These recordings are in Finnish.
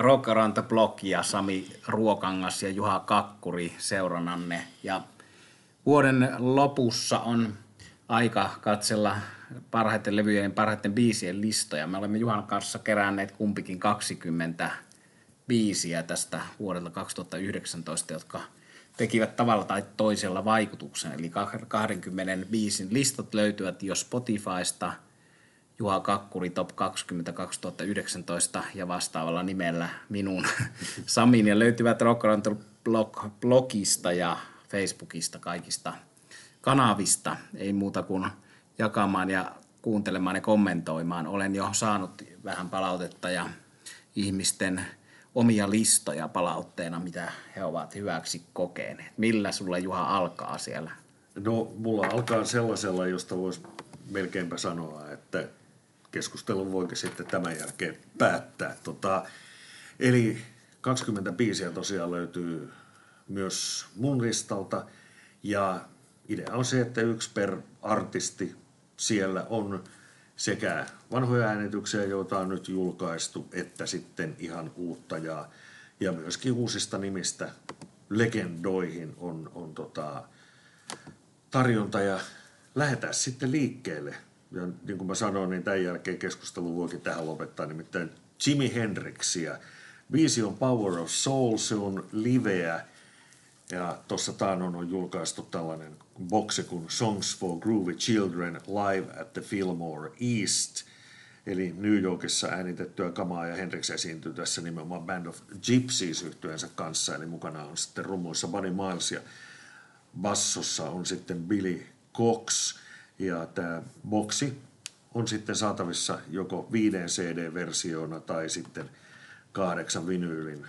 Rockaranta Block ja Sami Ruokangas ja Juha Kakkuri seurannanne. Ja vuoden lopussa on aika katsella parhaiten levyjen ja parhaiten biisien listoja. Me olemme Juhan kanssa keränneet kumpikin 20 biisiä tästä vuodelta 2019, jotka tekivät tavalla tai toisella vaikutuksen. Eli 20 biisin listat löytyvät jo Spotifysta, Juha Kakkuri Top 20 2019 ja vastaavalla nimellä minun Samin ja löytyvät Rock blogista ja Facebookista kaikista kanavista. Ei muuta kuin jakamaan ja kuuntelemaan ja kommentoimaan. Olen jo saanut vähän palautetta ja ihmisten omia listoja palautteena, mitä he ovat hyväksi kokeneet. Millä sulla Juha alkaa siellä? No mulla alkaa sellaisella, josta voisi melkeinpä sanoa, että keskustelun voikin sitten tämän jälkeen päättää. Tota, eli 20 biisiä tosiaan löytyy myös mun listalta ja idea on se, että yksi per artisti siellä on sekä vanhoja äänityksiä, joita on nyt julkaistu, että sitten ihan uutta ja, ja myöskin uusista nimistä legendoihin on, on tota, tarjonta ja lähdetään sitten liikkeelle. Ja niin kuin mä sanoin, niin tämän jälkeen keskustelu voikin tähän lopettaa, nimittäin Jimi Hendrixia. Biisi on Power of Soul, se on liveä ja tuossa taannoin on julkaistu tällainen boksi kuin Songs for Groovy Children Live at the Fillmore East. Eli New Yorkissa äänitettyä kamaa ja Hendrix esiintyy tässä nimenomaan Band of Gypsies yhtyensä kanssa. Eli mukana on sitten rummuissa Buddy Miles ja bassossa on sitten Billy Cox. Ja tämä boksi on sitten saatavissa joko viiden CD-versiona tai sitten kahdeksan vinyylin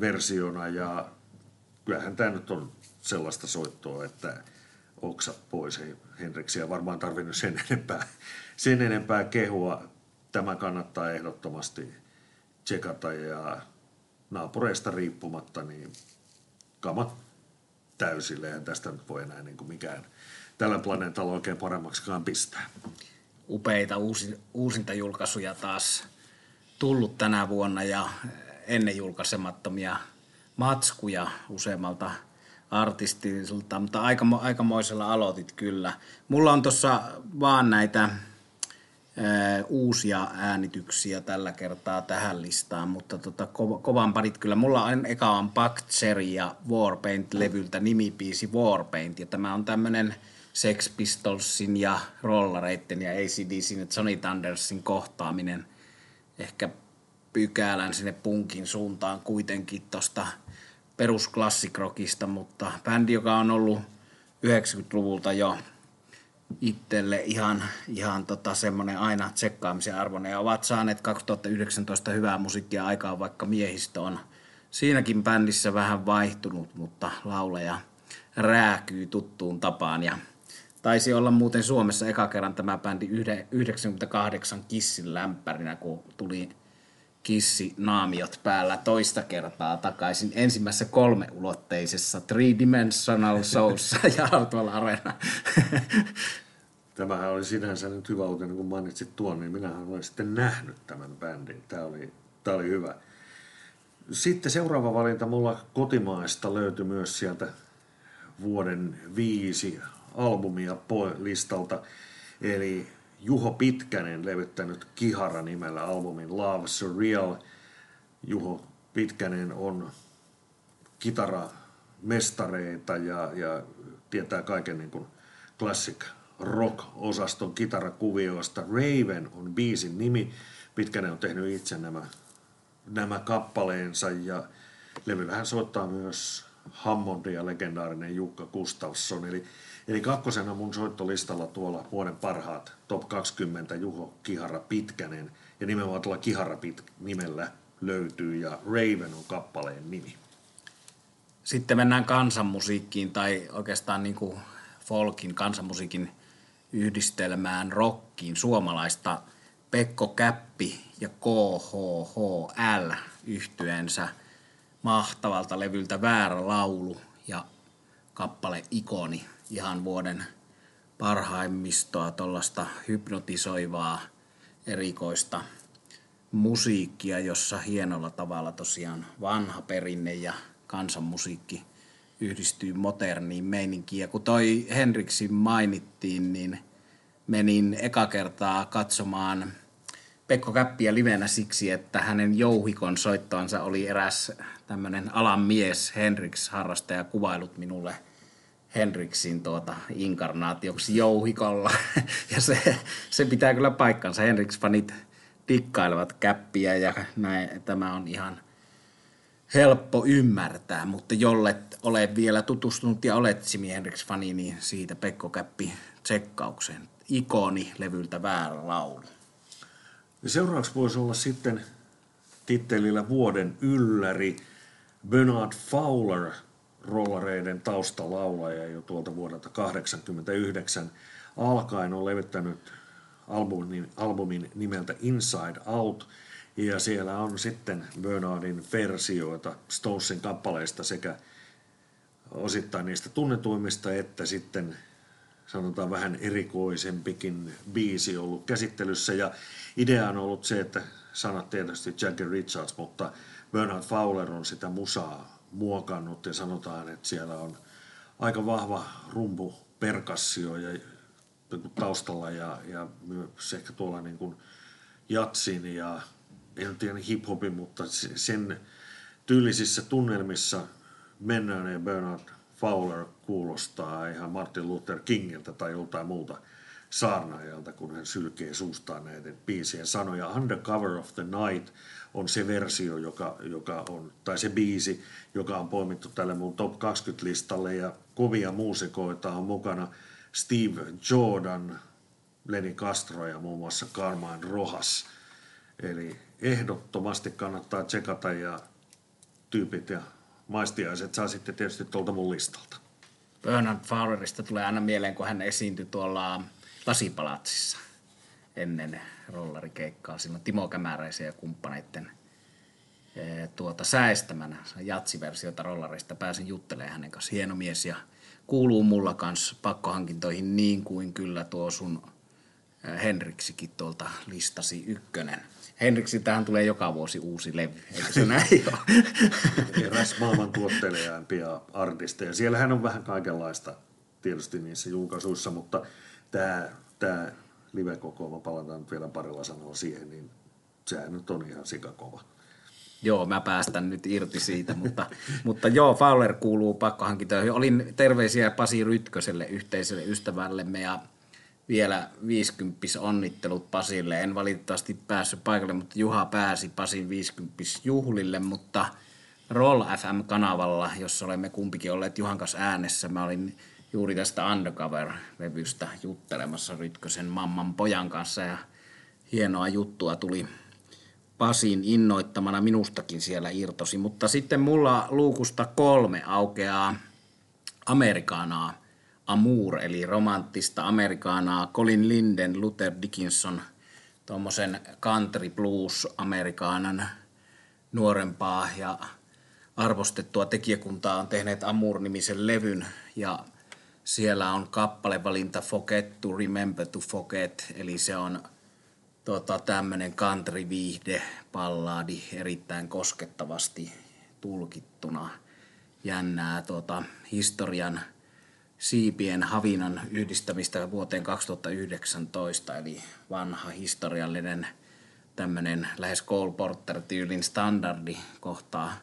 versiona. Ja kyllähän tämä nyt on sellaista soittoa, että oksat pois. Ei Henriksiä varmaan tarvinnut sen enempää, sen enempää kehua. Tämä kannattaa ehdottomasti tsekata ja naapureista riippumatta, niin kama täysille. Tästä nyt voi enää niin kuin mikään tällä planeetalla oikein paremmaksikaan pistää. Upeita uusi, uusinta julkaisuja taas tullut tänä vuonna ja ennen julkaisemattomia matskuja useammalta artistilta, mutta aika, aikamoisella aloitit kyllä. Mulla on tuossa vaan näitä ö, uusia äänityksiä tällä kertaa tähän listaan, mutta tota, ko, kovan parit kyllä. Mulla on eka on ja Warpaint-levyltä nimipiisi Warpaint, ja tämä on tämmönen Sex Pistolsin ja Rollareitten ja ACDCin ja Johnny Thundersin kohtaaminen ehkä pykälän sinne punkin suuntaan kuitenkin tosta – perusklassikrockista, mutta bändi, joka on ollut 90-luvulta jo itselle ihan, ihan tota semmoinen aina tsekkaamisen arvoinen ja ovat saaneet 2019 hyvää musiikkia aikaan, vaikka miehistö on siinäkin bändissä vähän vaihtunut, mutta lauleja rääkyy tuttuun tapaan ja taisi olla muuten Suomessa eka kerran tämä bändi 98 Kissin lämpärinä, kun tuli kissi naamiot päällä toista kertaa takaisin ensimmäisessä kolmeulotteisessa Three Dimensional Soulssa ja tuolla Arena. Tämähän oli sinänsä nyt hyvä uutinen, kun mainitsit tuon, niin minähän olen sitten nähnyt tämän bändin. Tämä oli, tämä oli hyvä. Sitten seuraava valinta mulla kotimaista löytyi myös sieltä vuoden viisi albumia listalta. Eli Juho Pitkänen levyttänyt Kihara nimellä albumin Love Surreal. Juho Pitkänen on kitaramestareita ja, ja tietää kaiken niin kuin classic rock-osaston kitarakuvioista. Raven on biisin nimi. Pitkänen on tehnyt itse nämä, nämä kappaleensa ja levyllähän soittaa myös Hammondia legendaarinen Jukka Gustafsson. Eli Eli kakkosena mun soittolistalla tuolla vuoden parhaat top 20 Juho Kihara Pitkänen. Ja nimenomaan tuolla Kihara Pit nimellä löytyy ja Raven on kappaleen nimi. Sitten mennään kansanmusiikkiin tai oikeastaan niin kuin folkin kansanmusiikin yhdistelmään rockiin suomalaista Pekko Käppi ja KHHL yhtyensä mahtavalta levyltä Väärä laulu ja kappale Ikoni ihan vuoden parhaimmistoa, tuollaista hypnotisoivaa, erikoista musiikkia, jossa hienolla tavalla tosiaan vanha perinne ja kansanmusiikki yhdistyy moderniin meininkiin. Ja kun toi Henriksin mainittiin, niin menin eka kertaa katsomaan Pekko Käppiä livenä siksi, että hänen jouhikon soittoansa oli eräs tämmöinen alan mies, Henriks harrastaja, kuvailut minulle Henriksin tuota inkarnaatioksi jouhikolla. Ja se, se pitää kyllä paikkansa. Henriks-fanit dikkailevat käppiä ja näin, tämä on ihan helppo ymmärtää, mutta jollet ole vielä tutustunut ja olet Simi Henriks-fani, niin siitä Pekko Käppi tsekkauksen ikoni levyltä väärä laulu. Ja seuraavaksi voisi olla sitten tittelillä vuoden ylläri Bernard Fowler, rollareiden taustalaulaja jo tuolta vuodelta 1989 alkaen on levittänyt albumin, albumin nimeltä Inside Out, ja siellä on sitten Bernardin versioita Stonesin kappaleista sekä osittain niistä tunnetuimmista, että sitten sanotaan vähän erikoisempikin biisi ollut käsittelyssä. Ja idea on ollut se, että sanat tietysti Jagger Richards, mutta Bernard Fowler on sitä musaa muokannut ja sanotaan, että siellä on aika vahva rumpu perkassio ja taustalla ja, ja myös ehkä tuolla niin kuin jatsin ja en tiedä hip-hopin, mutta sen tyylisissä tunnelmissa mennään ja Bernard Fowler kuulostaa ihan Martin Luther Kingiltä tai joltain muuta saarnaajalta, kun hän sylkee suustaan näiden biisien sanoja. Undercover of the Night on se versio, joka, joka on, tai se biisi, joka on poimittu tälle mun top 20-listalle, ja kovia muusikoita on mukana Steve Jordan, Lenny Castro ja muun muassa Carmine Rojas. Eli ehdottomasti kannattaa tsekata ja tyypit ja maistiaiset saa sitten tietysti tuolta mun listalta. Bernard Fowlerista tulee aina mieleen, kun hän esiintyi tuolla Lasipalatsissa ennen rollarikeikkaa. Silloin Timo Kämäräisen ja kumppaneiden eh, tuota, säestämänä jatsiversiota rollarista pääsin juttelemaan hänen kanssa. Hieno mies ja kuuluu mulla kanssa pakkohankintoihin niin kuin kyllä tuo sun eh, Henriksikin tuolta listasi ykkönen. Henriksi tähän tulee joka vuosi uusi levy, eikö se näin ole? Eräs maailman tuotteleimpia artisteja. Siellähän on vähän kaikenlaista tietysti niissä julkaisuissa, mutta tämä, tämä live-kokoelma, palataan nyt vielä parilla sanoa siihen, niin sehän nyt on ihan sikakova. Joo, mä päästän nyt irti siitä, mutta, mutta joo, Fowler kuuluu pakkohankintoihin. Olin terveisiä Pasi Rytköselle, yhteiselle ystävällemme, ja vielä 50 onnittelut Pasille. En valitettavasti päässyt paikalle, mutta Juha pääsi Pasin 50 juhlille, mutta Roll FM-kanavalla, jossa olemme kumpikin olleet Juhan kanssa äänessä, mä olin juuri tästä Undercover-levystä juttelemassa Rytkösen mamman pojan kanssa ja hienoa juttua tuli Pasin innoittamana minustakin siellä irtosi. Mutta sitten mulla luukusta kolme aukeaa Amerikanaa Amour, eli romanttista amerikaanaa, Colin Linden, Luther Dickinson, tuommoisen country blues amerikaanan nuorempaa ja arvostettua tekijäkuntaa on tehneet Amour-nimisen levyn ja siellä on kappalevalinta Forget to Remember to Forget, eli se on tota, tämmöinen country-viihde, palladi, erittäin koskettavasti tulkittuna. Jännää tota, historian siipien havinan yhdistämistä vuoteen 2019, eli vanha historiallinen tämmöinen lähes Cole Porter-tyylin standardi kohtaa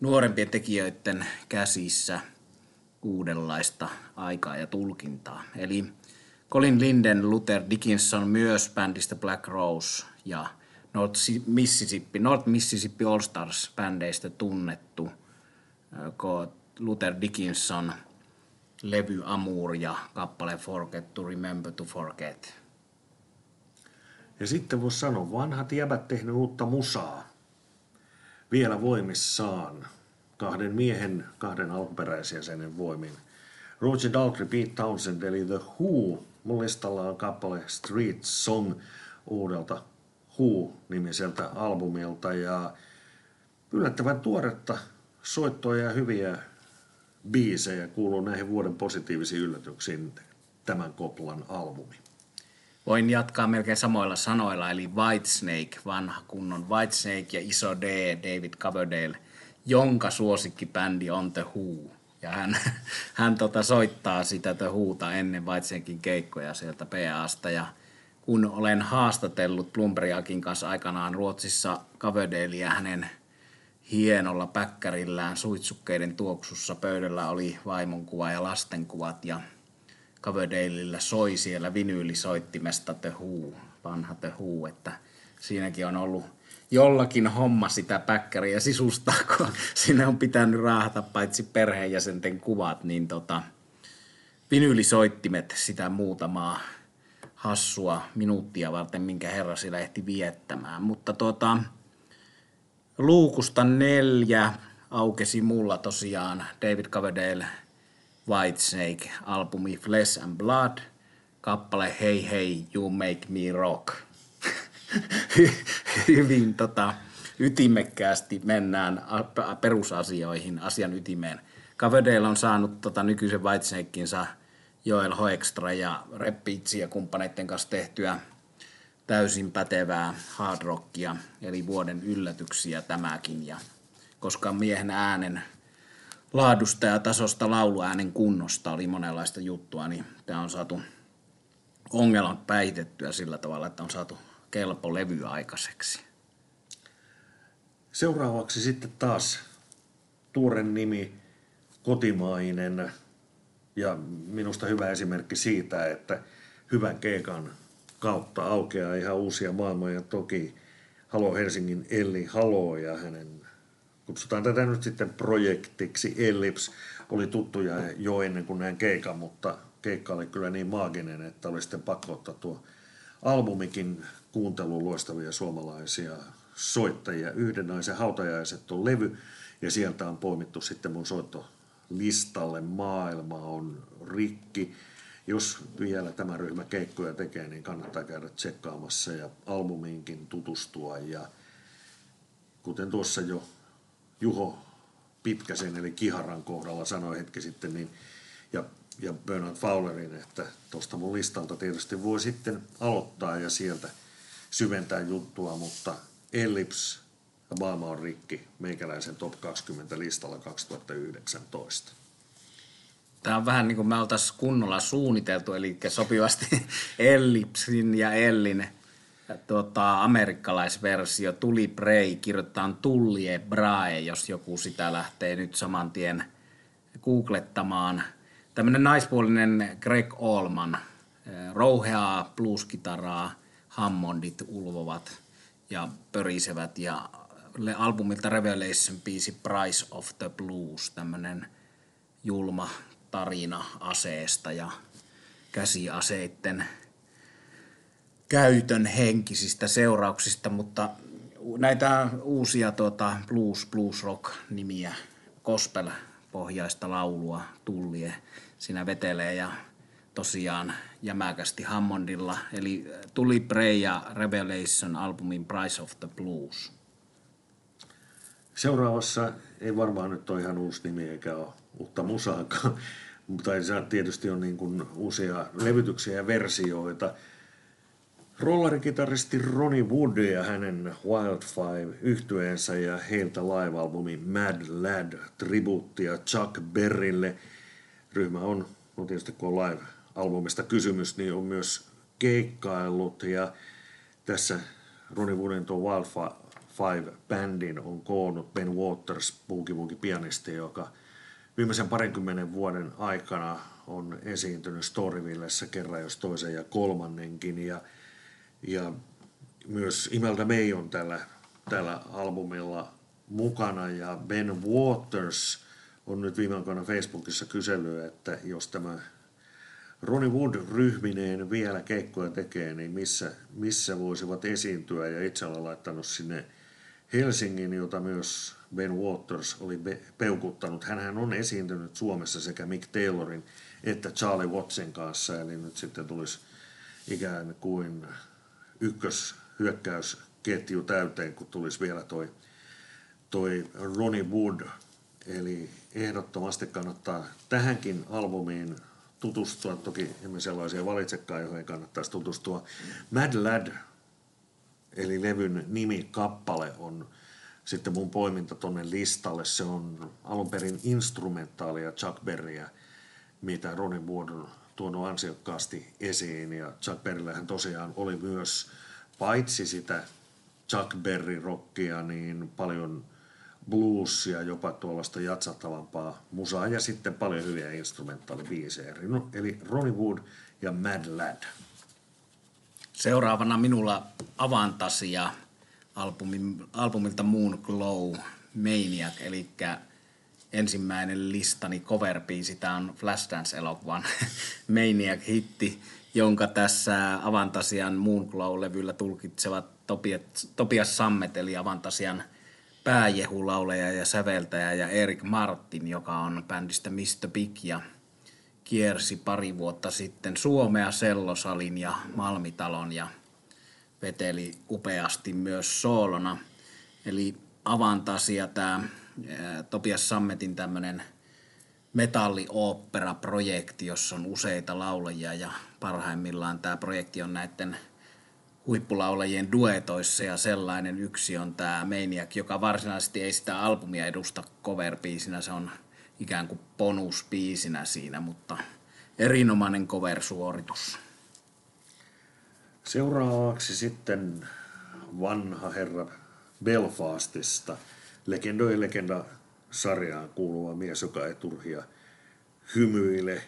nuorempien tekijöiden käsissä uudenlaista aikaa ja tulkintaa. Eli Colin Linden, Luther Dickinson myös bändistä Black Rose ja North Mississippi, North Mississippi All Stars bändeistä tunnettu Luther Dickinson – levy Amour ja kappale Forget to Remember to Forget. Ja sitten voisi sanoa, vanhat jäbät tehnyt uutta musaa. Vielä voimissaan. Kahden miehen, kahden alkuperäisjäsenen voimin. Roger Daltrey, Pete Townsend eli The Who. Mun listalla on kappale Street Song uudelta Who-nimiseltä albumilta ja yllättävän tuoretta soittoja ja hyviä biisejä kuuluu näihin vuoden positiivisiin yllätyksiin tämän Koplan albumi. Voin jatkaa melkein samoilla sanoilla, eli Whitesnake, vanha kunnon Whitesnake ja iso D, David Coverdale, jonka suosikkibändi on The Who. Ja hän, hän tota soittaa sitä The Whota ennen Whitesnakein keikkoja sieltä PAsta. Ja kun olen haastatellut Plumberiakin kanssa aikanaan Ruotsissa Coverdalea hänen hienolla päkkärillään suitsukkeiden tuoksussa pöydällä oli vaimon kuva ja lastenkuvat ja Coverdaleillä soi siellä vinyylisoittimesta The Who, vanha The Who, että siinäkin on ollut jollakin homma sitä päkkäriä sisustaa, kun sinne on pitänyt raahata paitsi perheenjäsenten kuvat, niin tota, vinyylisoittimet sitä muutamaa hassua minuuttia varten, minkä herra sillä ehti viettämään. Mutta tota, luukusta neljä aukesi mulla tosiaan David Coverdale Whitesnake-albumi Flesh and Blood, kappale Hey Hey You Make Me Rock. Hyvin tota, ytimekkäästi mennään perusasioihin, asian ytimeen. Coverdale on saanut tota, nykyisen Whitesnakinsa Joel Hoekstra ja Reppitsi ja kumppaneiden kanssa tehtyä täysin pätevää hard rockia, eli vuoden yllätyksiä tämäkin. Ja koska miehen äänen laadusta ja tasosta lauluäänen kunnosta oli monenlaista juttua, niin tämä on saatu ongelmat päitettyä sillä tavalla, että on saatu kelpo levy aikaiseksi. Seuraavaksi sitten taas tuore nimi, kotimainen ja minusta hyvä esimerkki siitä, että hyvän keikan kautta aukeaa ihan uusia maailmoja. Toki Halo Helsingin Elli Halo ja hänen, kutsutaan tätä nyt sitten projektiksi Ellips, oli tuttuja jo ennen kuin näin keikan, mutta keikka oli kyllä niin maaginen, että oli sitten pakko ottaa tuo albumikin kuunteluun loistavia suomalaisia soittajia. Yhden naisen hautajaiset on levy ja sieltä on poimittu sitten mun soittolistalle Maailma on rikki jos vielä tämä ryhmä keikkoja tekee, niin kannattaa käydä tsekkaamassa ja albumiinkin tutustua. Ja kuten tuossa jo Juho Pitkäsen eli Kiharan kohdalla sanoi hetki sitten, niin, ja, ja Bernard Fowlerin, että tuosta mun listalta tietysti voi sitten aloittaa ja sieltä syventää juttua, mutta Ellips ja maailma on rikki meikäläisen top 20 listalla 2019. Tämä on vähän niin kuin me oltaisiin kunnolla suunniteltu, eli sopivasti Ellipsin ja Ellin tuota, amerikkalaisversio Tuli Prey kirjoittaa Tullie Brae, jos joku sitä lähtee nyt saman tien googlettamaan. Tämmöinen naispuolinen Greg Allman, rouheaa blueskitaraa, Hammondit ulvovat ja pörisevät. Ja albumilta Revelation biisi Price of the Blues, tämmöinen julma tarina aseesta ja käsiaseiden käytön henkisistä seurauksista, mutta näitä uusia tuota, blues, blues rock nimiä, gospel pohjaista laulua tullie siinä vetelee. Ja tosiaan jämäkästi Hammondilla, eli tuli Prey ja Revelation albumin Price of the Blues. Seuraavassa ei varmaan nyt ole ihan uusi nimi eikä ole uutta musaakaan, mutta tietysti on niin kuin uusia levytyksiä ja versioita. Rollerikitaristi Ronnie Wood ja hänen Wild Five yhtyeensä ja heiltä live-albumi Mad Lad tribuuttia Chuck Berrille. Ryhmä on, no tietysti kun on live-albumista kysymys, niin on myös keikkaillut ja tässä Ronnie Woodin tuo Wild Five-bändin on koonnut Ben Waters, boogie pianisti, joka – viimeisen parinkymmenen vuoden aikana on esiintynyt Storyvillessä kerran jos toisen ja kolmannenkin. Ja, ja myös Imelda May on tällä, tällä albumilla mukana ja Ben Waters on nyt viime aikoina Facebookissa kysellyt, että jos tämä Ronnie Wood ryhmineen vielä keikkoja tekee, niin missä, missä voisivat esiintyä ja itse olen laittanut sinne Helsingin, jota myös Ben Waters oli peukuttanut. Hänhän on esiintynyt Suomessa sekä Mick Taylorin että Charlie Wattsin kanssa, eli nyt sitten tulisi ikään kuin ykköshyökkäysketju täyteen, kun tulisi vielä toi, toi Ronnie Wood. Eli ehdottomasti kannattaa tähänkin albumiin tutustua. Toki emme sellaisia valitsekaan, joihin kannattaisi tutustua. Mad Lad, eli levyn nimi kappale on sitten mun poiminta tonne listalle. Se on alun perin instrumentaalia Chuck Berryä, mitä Ronnie Wood on tuonut ansiokkaasti esiin. Ja Chuck Berryllähän tosiaan oli myös paitsi sitä Chuck Berry-rockia, niin paljon bluesia, jopa tuollaista jatsattavampaa musaa ja sitten paljon hyviä instrumentaalibiisejä. Eli Ronnie Wood ja Mad Lad. Seuraavana minulla Avantasia albumin, albumilta Moon Glow Maniac, eli ensimmäinen listani cover Tämä on Flashdance-elokuvan Maniac-hitti, jonka tässä Avantasian Moon Glow-levyllä tulkitsevat Topias Sammet, eli Avantasian pääjehulauleja ja säveltäjä, ja Erik Martin, joka on bändistä Mr. Big ja kiersi pari vuotta sitten Suomea Sellosalin ja Malmitalon ja veteli upeasti myös soolona. Eli Avantasia tämä Topias Sammetin tämmöinen metalliooppera-projekti, jossa on useita laulajia ja parhaimmillaan tämä projekti on näiden huippulaulajien duetoissa ja sellainen yksi on tämä Maniac, joka varsinaisesti ei sitä albumia edusta cover se on ikään kuin bonuspiisinä siinä, mutta erinomainen cover-suoritus. Seuraavaksi sitten vanha herra Belfastista, legendoi legenda sarjaan kuuluva mies, joka ei turhia hymyile,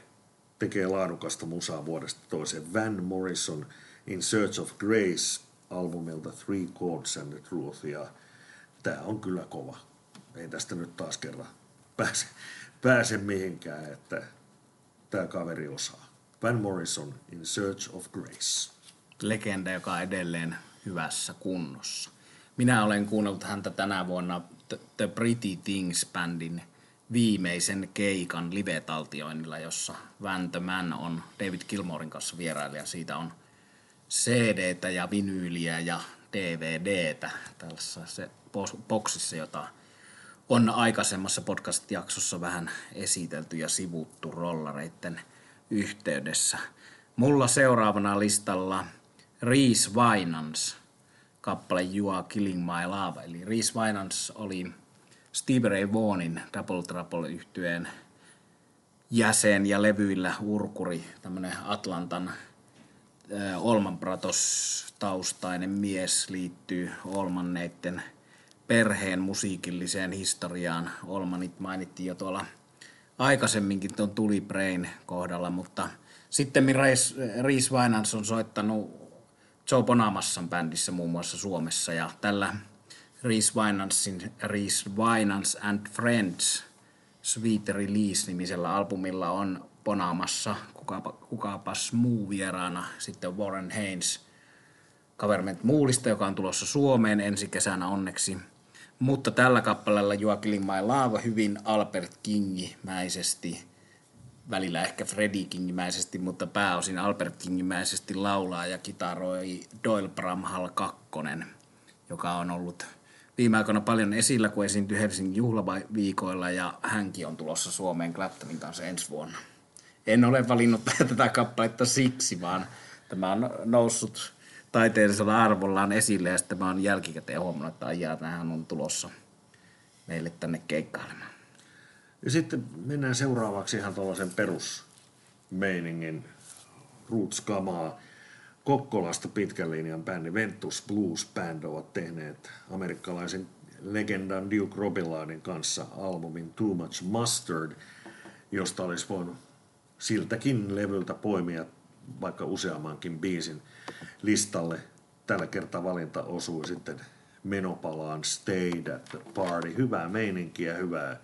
tekee laadukasta musaa vuodesta toiseen. Van Morrison In Search of Grace albumilta Three Chords and the Truth ja tämä on kyllä kova. Ei tästä nyt taas kerran pääse, pääse mihinkään, että tämä kaveri osaa. Van Morrison In Search of Grace. Legenda, joka on edelleen hyvässä kunnossa. Minä olen kuunnellut häntä tänä vuonna The Pretty Things-bändin viimeisen keikan live-taltioinnilla, jossa Van the Man on David Gilmorein kanssa vierailija. Siitä on cd ja vinyyliä ja DVDtä tällaisessa se boksissa, jota on aikaisemmassa podcast-jaksossa vähän esitelty ja sivuttu rollareiden yhteydessä. Mulla seuraavana listalla Reese Winans kappale You Are Killing My Love. Eli Reese Winans oli Steve Ray Vaughanin Double Trouble yhtyeen jäsen ja levyillä urkuri, tämmönen Atlantan Olman Pratos taustainen mies liittyy Olmanneitten perheen musiikilliseen historiaan. Olmanit mainittiin jo tuolla aikaisemminkin tuon Tuli Brain kohdalla, mutta sitten Reese Winans on soittanut Joe Bonamassan bändissä muun muassa Suomessa ja tällä Reese Winansin Reese Winans and Friends Sweet Release-nimisellä albumilla on Bonamassa kukapa, kukapas muu vieraana sitten Warren Haynes Government Moolista, joka on tulossa Suomeen ensi kesänä onneksi. Mutta tällä kappaleella Joaquin My Love hyvin Albert Kingimäisesti, välillä ehkä Freddie Kingimäisesti, mutta pääosin Albert Kingimäisesti laulaa ja kitaroi Doyle Bramhall 2, joka on ollut viime aikoina paljon esillä, kun esiintyi Helsingin juhlaviikoilla ja hänkin on tulossa Suomeen Claptonin kanssa ensi vuonna en ole valinnut tätä kappaletta siksi, vaan tämä on noussut taiteellisella arvollaan esille ja sitten mä oon jälkikäteen huomannut, että ajaa, tähän on tulossa meille tänne keikkailemaan. Ja sitten mennään seuraavaksi ihan tuollaisen perusmeiningin roots-kamaa. Kokkolasta pitkän linjan bändi Ventus Blues Band ovat tehneet amerikkalaisen legendan Duke Robillardin kanssa albumin Too Much Mustard, josta olisi voinut siltäkin levyltä poimia vaikka useammankin biisin listalle. Tällä kertaa valinta osuu sitten menopalaan Stayed at the Party. Hyvää meininkiä, hyvää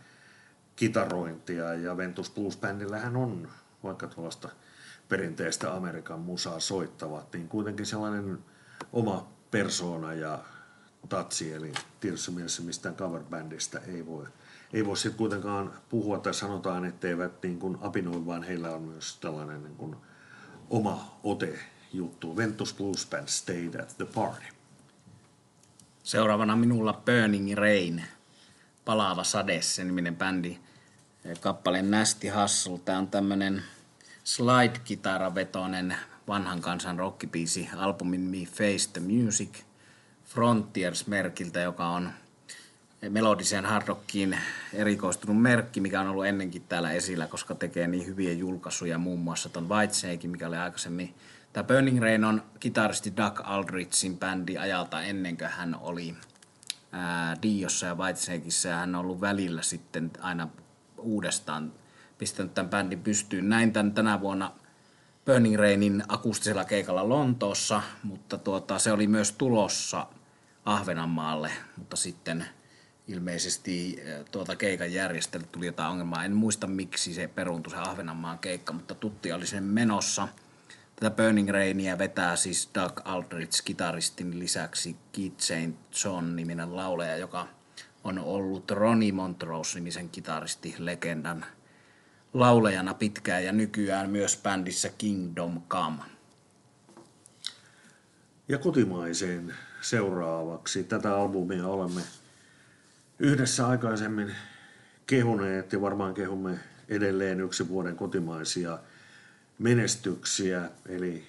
kitarointia ja Ventus Blues Bandillähän on vaikka tuollaista perinteistä Amerikan musaa soittavat, niin kuitenkin sellainen oma persona ja tatsi, eli tietyssä mielessä mistään coverbändistä ei voi ei voi sitten kuitenkaan puhua tai sanotaan, etteivät niin kuin apinoi, vaan heillä on myös tällainen niin kuin oma ote juttu. Ventus Blues Band Stayed at the Party. Seuraavana minulla Burning Rain, Palaava sade, se niminen bändi, kappale Nasty Hustle. Tämä on tämmöinen slide-kitaravetoinen vanhan kansan rockibiisi albumin Me Face the Music Frontiers-merkiltä, joka on melodiseen hard rockiin erikoistunut merkki, mikä on ollut ennenkin täällä esillä, koska tekee niin hyviä julkaisuja, muun muassa ton Whitesnake, mikä oli aikaisemmin. Tämä Burning Rain on kitaristi Doug Aldrichsin bändi ajalta ennen kuin hän oli ää, Diossa ja Whitesnakeissa ja hän on ollut välillä sitten aina uudestaan pistänyt tämän bändin pystyyn. Näin tämän tänä vuonna Burning Rainin akustisella keikalla Lontoossa, mutta tuota, se oli myös tulossa Ahvenanmaalle, mutta sitten ilmeisesti tuota keikan järjestely tuli jotain ongelmaa. En muista miksi se peruuntui se Ahvenanmaan keikka, mutta Tutti oli sen menossa. Tätä Burning Rainia vetää siis Doug Aldrich kitaristin lisäksi Keith St. John niminen lauleja, joka on ollut Ronnie Montrose nimisen kitaristi legendan laulajana pitkään ja nykyään myös bändissä Kingdom Come. Ja kotimaiseen seuraavaksi. Tätä albumia olemme yhdessä aikaisemmin kehuneet ja varmaan kehumme edelleen yksi vuoden kotimaisia menestyksiä, eli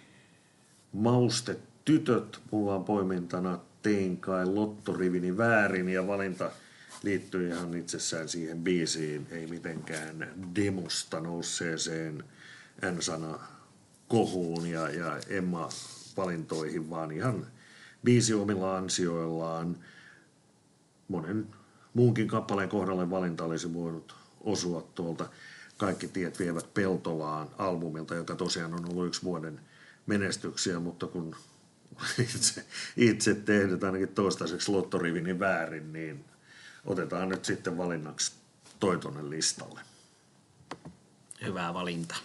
Mauste tytöt, mulla on poimintana Tein kai lottorivini väärin ja valinta liittyy ihan itsessään siihen biisiin, ei mitenkään demosta nousseeseen N-sana kohuun ja, ja Emma valintoihin, vaan ihan biisi omilla ansioillaan. Monen muunkin kappaleen kohdalle valinta olisi voinut osua tuolta Kaikki tiet vievät Peltolaan albumilta, joka tosiaan on ollut yksi vuoden menestyksiä, mutta kun itse, itse tehnyt ainakin toistaiseksi lottorivini väärin, niin otetaan nyt sitten valinnaksi Toitonen listalle. Hyvä valinta.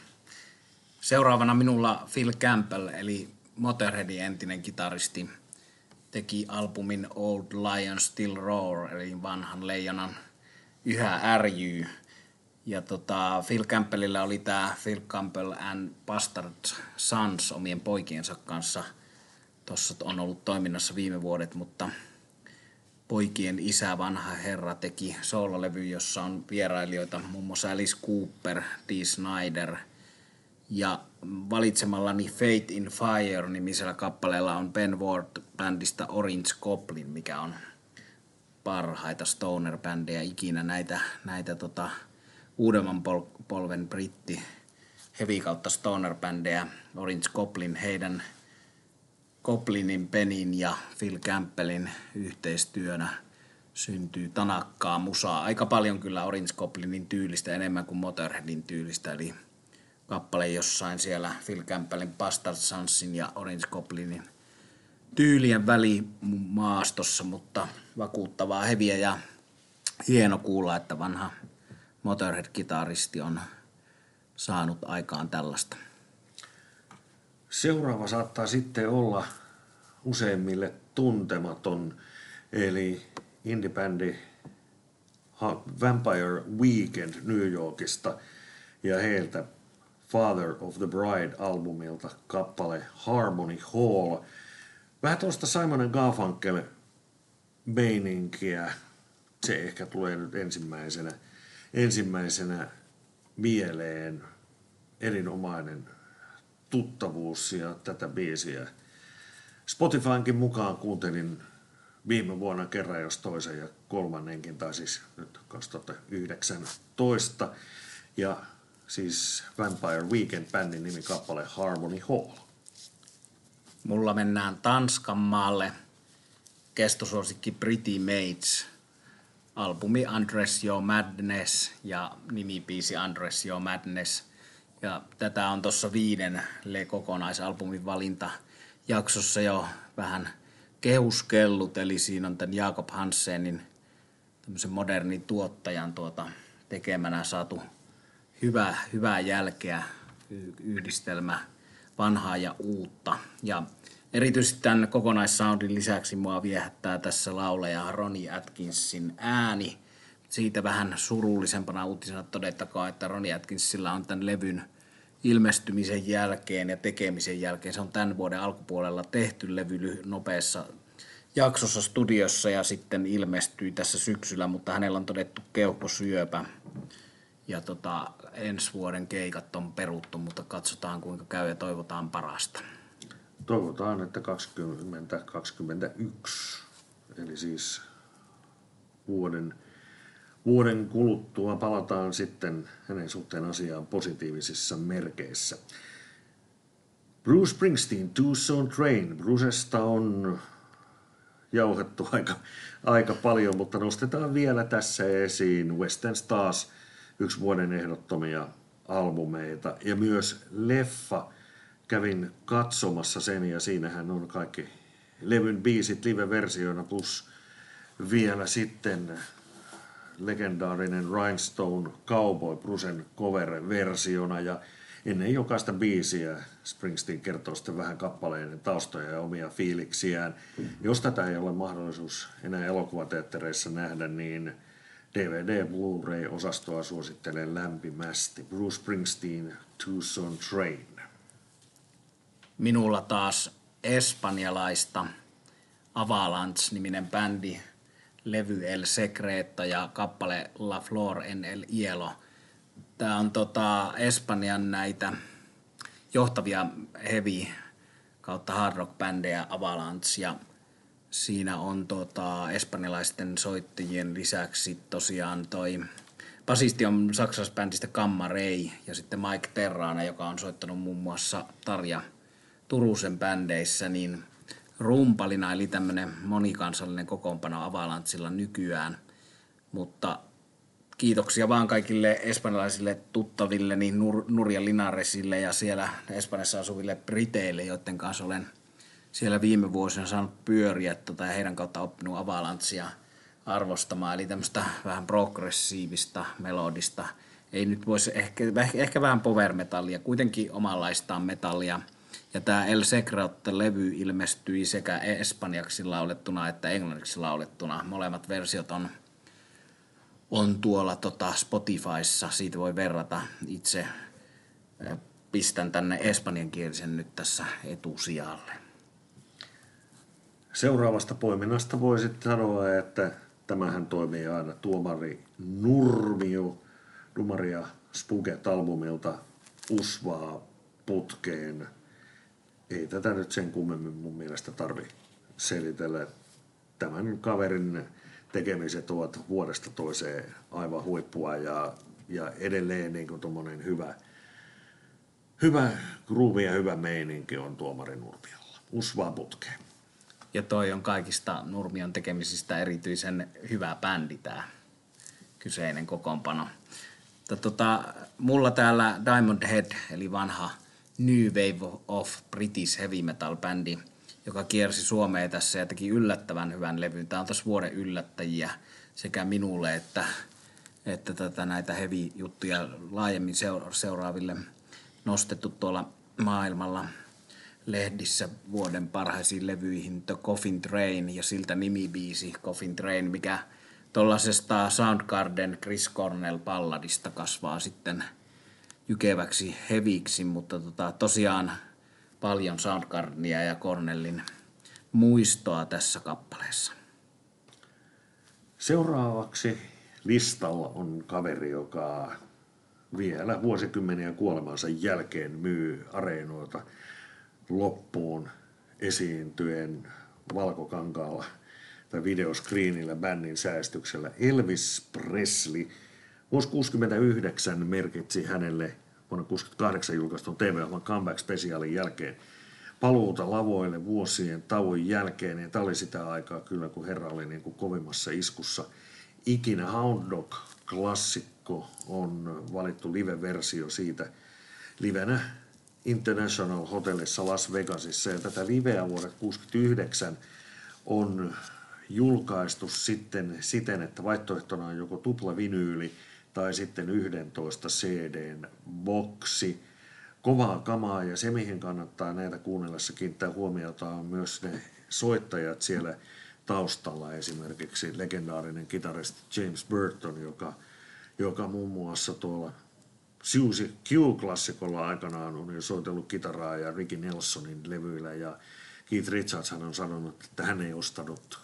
Seuraavana minulla Phil Campbell, eli Motorheadin entinen kitaristi, teki albumin Old Lion Still Roar, eli vanhan leijonan yhä ärjyy. Ja tota, Phil Campbellillä oli tämä Phil Campbell and Bastard Sons omien poikiensa kanssa. Tuossa on ollut toiminnassa viime vuodet, mutta poikien isä, vanha herra, teki soololevy, jossa on vierailijoita, muun muassa Alice Cooper, Dee Snyder – ja valitsemallani Fate in Fire-nimisellä kappaleella on Ben Ward-bändistä Orange Goblin, mikä on parhaita stoner-bändejä ikinä. Näitä, näitä tota, uudemman pol- polven britti heavy kautta stoner-bändejä. Orange Goblin, heidän Goblinin, Penin ja Phil Campbellin yhteistyönä syntyy tanakkaa musaa. Aika paljon kyllä Orange Goblinin tyylistä, enemmän kuin Motorheadin tyylistä, eli kappale jossain siellä Phil Campbellin Bastard Sonsin ja Orange Goblinin tyylien välimaastossa, mutta vakuuttavaa heviä ja hieno kuulla, että vanha Motorhead-kitaristi on saanut aikaan tällaista. Seuraava saattaa sitten olla useimmille tuntematon, eli indie Vampire Weekend New Yorkista ja heiltä Father of the Bride-albumilta kappale Harmony Hall. Vähän tuosta Simon Garfunkel meininkiä. Se ehkä tulee nyt ensimmäisenä, ensimmäisenä mieleen. Erinomainen tuttavuus ja tätä biisiä. Spotifynkin mukaan kuuntelin viime vuonna kerran jos toisen ja kolmannenkin, tai siis nyt 2019. Ja siis Vampire Weekend-bändin nimi kappale Harmony Hall. Mulla mennään Tanskan maalle. Kestosuosikki Pretty Mates. Albumi Undress Your Madness ja nimipiisi Undress Your Madness. Ja tätä on tuossa viiden kokonaisalbumin valinta jaksossa jo vähän kehuskellut, eli siinä on tämän Jakob Hansenin tämmöisen modernin tuottajan tuota, tekemänä saatu hyvä, hyvää jälkeä, yhdistelmä vanhaa ja uutta. Ja erityisesti tämän kokonaissoundin lisäksi mua viehättää tässä lauleja Ronnie Atkinsin ääni. Siitä vähän surullisempana uutisena todettakaa, että Ronnie Atkinsilla on tämän levyn ilmestymisen jälkeen ja tekemisen jälkeen. Se on tämän vuoden alkupuolella tehty levy nopeassa jaksossa studiossa ja sitten ilmestyi tässä syksyllä, mutta hänellä on todettu keuhkosyöpä ja tota, ensi vuoden keikat on peruttu, mutta katsotaan kuinka käy ja toivotaan parasta. Toivotaan, että 2021, eli siis vuoden, vuoden kuluttua palataan sitten hänen suhteen asiaan positiivisissa merkeissä. Bruce Springsteen, Tucson Train. Brucesta on jauhettu aika, aika paljon, mutta nostetaan vielä tässä esiin Western Stars, yksi vuoden ehdottomia albumeita ja myös leffa. Kävin katsomassa sen ja siinähän on kaikki levyn biisit live-versioina plus vielä sitten legendaarinen Rhinestone Cowboy Brucen cover-versiona ja ennen jokaista biisiä Springsteen kertoo sitten vähän kappaleiden taustoja ja omia fiiliksiään. Jos tätä ei ole mahdollisuus enää elokuvateattereissa nähdä, niin DVD Blu-ray-osastoa suosittelen lämpimästi. Bruce Springsteen, Tucson Train. Minulla taas espanjalaista Avalanche-niminen bändi, levy El Secreto ja kappale La Flor en el Hielo. Tämä on tota Espanjan näitä johtavia heavy kautta hard rock bändejä Avalanche ja siinä on tota espanjalaisten soittajien lisäksi tosiaan toi basisti on saksalaisbändistä Kamma Ray ja sitten Mike Terrana, joka on soittanut muun muassa Tarja Turusen bändeissä, niin rumpalina eli tämmöinen monikansallinen kokoonpano Avalantsilla nykyään. Mutta kiitoksia vaan kaikille espanjalaisille tuttaville, niin Nur, Nurja Linaresille ja siellä Espanjassa asuville briteille, joiden kanssa olen siellä viime vuosina saanut pyöriä tota, ja heidän kautta oppinut Avalantsia arvostamaan. Eli tämmöistä vähän progressiivista, melodista, ei nyt voisi ehkä, ehkä vähän power metallia, kuitenkin omanlaistaan metallia. Ja tämä El Secret-levy ilmestyi sekä espanjaksi laulettuna että englanniksi laulettuna. Molemmat versiot on on tuolla tota Spotifyssa, siitä voi verrata itse. Pistän tänne espanjankielisen nyt tässä etusijalle. Seuraavasta poiminnasta voisit sanoa, että tämähän toimii aina tuomari Nurmio, Numaria Spuget-albumilta Usvaa putkeen. Ei tätä nyt sen kummemmin mun mielestä tarvi selitellä. Tämän kaverin tekemiset ovat vuodesta toiseen aivan huippua ja, ja edelleen niin kuin hyvä, hyvä groove ja hyvä meininki on tuomari Nurmiolla. Usvaa putkeen. Ja toi on kaikista Nurmion tekemisistä erityisen hyvä bändi tämä kyseinen kokoonpano. Tota, mulla täällä Diamond Head, eli vanha New Wave of British Heavy Metal bändi – joka kiersi Suomeen tässä ja teki yllättävän hyvän levyn. Tämä on tässä vuoden yllättäjiä sekä minulle että, että tätä näitä heavy-juttuja laajemmin seuraaville nostettu tuolla maailmalla lehdissä vuoden parhaisiin levyihin The Coffin Train ja siltä nimibiisi Coffin Train, mikä tuollaisesta Soundgarden Chris Cornell palladista kasvaa sitten jykeväksi heviksi, mutta tota, tosiaan paljon Soundgardia ja Cornellin muistoa tässä kappaleessa. Seuraavaksi listalla on kaveri, joka vielä vuosikymmeniä kuolemansa jälkeen myy areenoita loppuun esiintyen valkokankaalla tai videoskriinillä bändin säästyksellä. Elvis Presley vuosi 69 merkitsi hänelle vuonna 1968 julkaistun TV-ohjelman Comeback Specialin jälkeen paluuta lavoille vuosien tauon jälkeen. Ja tämä oli sitä aikaa kyllä, kun herra oli niin kuin kovimmassa iskussa. Ikinä Hound Dog klassikko on valittu live-versio siitä livenä International Hotellissa Las Vegasissa. Ja tätä liveä vuodet 69 on julkaistu sitten siten, että vaihtoehtona on joko tupla vinyyli – tai sitten 11 CDn boksi. Kovaa kamaa ja se, mihin kannattaa näitä kuunnellessa kiinnittää huomiota, on myös ne soittajat siellä taustalla. Esimerkiksi legendaarinen kitaristi James Burton, joka, joka muun muassa tuolla Susie Q-klassikolla aikanaan on soitellut kitaraa ja Ricky Nelsonin levyillä ja Keith Richards on sanonut, että hän ei ostanut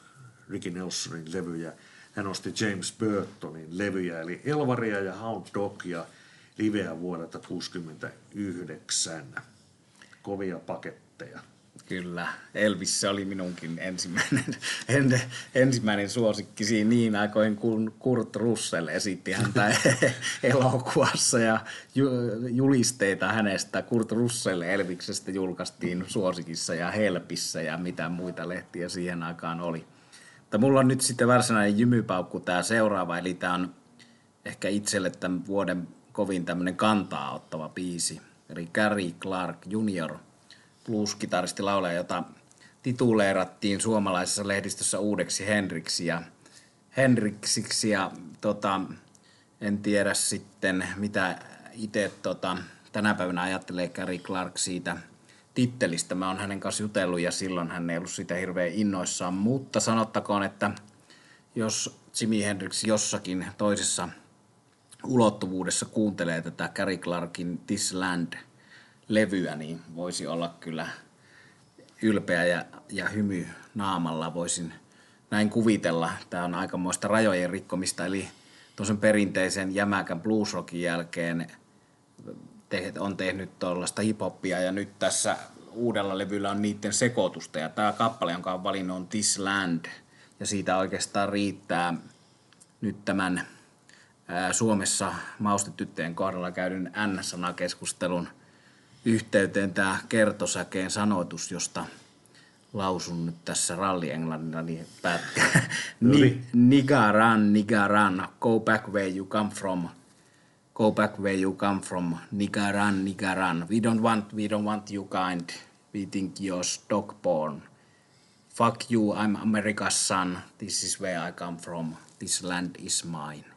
Ricky Nelsonin levyjä hän osti James Burtonin levyjä, eli Elvaria ja Hound Dogia liveä vuodelta 1969. Kovia paketteja. Kyllä, Elvis se oli minunkin ensimmäinen, en, ensimmäinen suosikki siinä niin aikoin, kun Kurt Russell esitti häntä elokuvassa ja julisteita hänestä. Kurt Russell Elviksestä julkaistiin suosikissa ja Helpissä ja mitä muita lehtiä siihen aikaan oli. Mutta mulla on nyt sitten varsinainen jymypaukku tämä seuraava, eli tämä on ehkä itselle tämän vuoden kovin tämmöinen kantaa ottava biisi. Eli Gary Clark Jr., blues-kitaristi laulaja, jota tituleerattiin suomalaisessa lehdistössä uudeksi Henriksi ja Henriksiksi ja tota, en tiedä sitten mitä itse tota, tänä päivänä ajattelee Gary Clark siitä tittelistä. Mä oon hänen kanssa jutellut ja silloin hän ei ollut sitä hirveän innoissaan, mutta sanottakoon, että jos Jimi Hendrix jossakin toisessa ulottuvuudessa kuuntelee tätä Gary Clarkin This Land-levyä, niin voisi olla kyllä ylpeä ja, ja hymy naamalla. Voisin näin kuvitella. Tämä on aikamoista rajojen rikkomista, eli tuossa perinteisen jämäkän bluesrockin jälkeen te, on tehnyt tuollaista hiphoppia ja nyt tässä uudella levyllä on niiden sekoitusta. Ja tämä kappale, jonka on valinnut on This Land. Ja siitä oikeastaan riittää nyt tämän Suomessa maustetyttöjen kohdalla käydyn N-sanakeskustelun yhteyteen tämä kertosäkeen sanoitus, josta lausun nyt tässä ralli-englannilla niin pätkä. Ni, niga run, niga run, go back where you come from – go back where you come from, Nigaran, Nigaran. We don't want, we don't want you kind. We think you're stock born. Fuck you, I'm America's son. This is where I come from. This land is mine.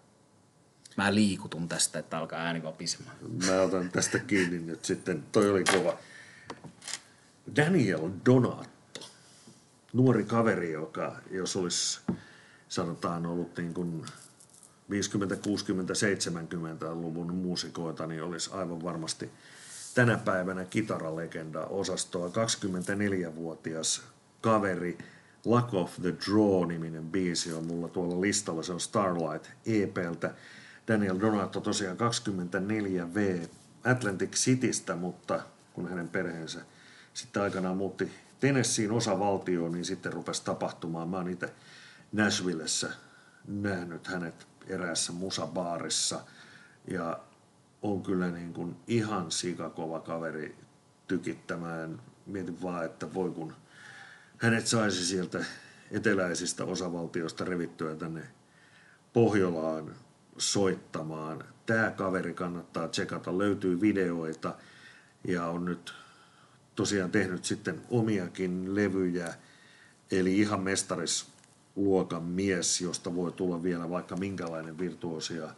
Mä liikutun tästä, että alkaa ääni vapisemaan. Mä otan tästä kiinni nyt sitten. Toi oli kova. Daniel Donato. Nuori kaveri, joka jos olisi sanotaan ollut niin kuin 50, 60, 70-luvun muusikoita, niin olisi aivan varmasti tänä päivänä kitaralegenda osastoa 24-vuotias kaveri Luck of the Draw-niminen biisi on mulla tuolla listalla, se on Starlight EPltä. Daniel Donato tosiaan 24V Atlantic Citystä, mutta kun hänen perheensä sitten aikanaan muutti Tennesseein osavaltioon, niin sitten rupesi tapahtumaan. Mä oon itse Nashvillessä nähnyt hänet eräässä musabaarissa ja on kyllä niin kuin ihan sikakova kaveri tykittämään. Mietin vaan, että voi kun hänet saisi sieltä eteläisistä osavaltioista revittyä tänne Pohjolaan soittamaan. Tämä kaveri kannattaa tsekata, löytyy videoita ja on nyt tosiaan tehnyt sitten omiakin levyjä, eli ihan mestaris luokan mies, josta voi tulla vielä vaikka minkälainen virtuosia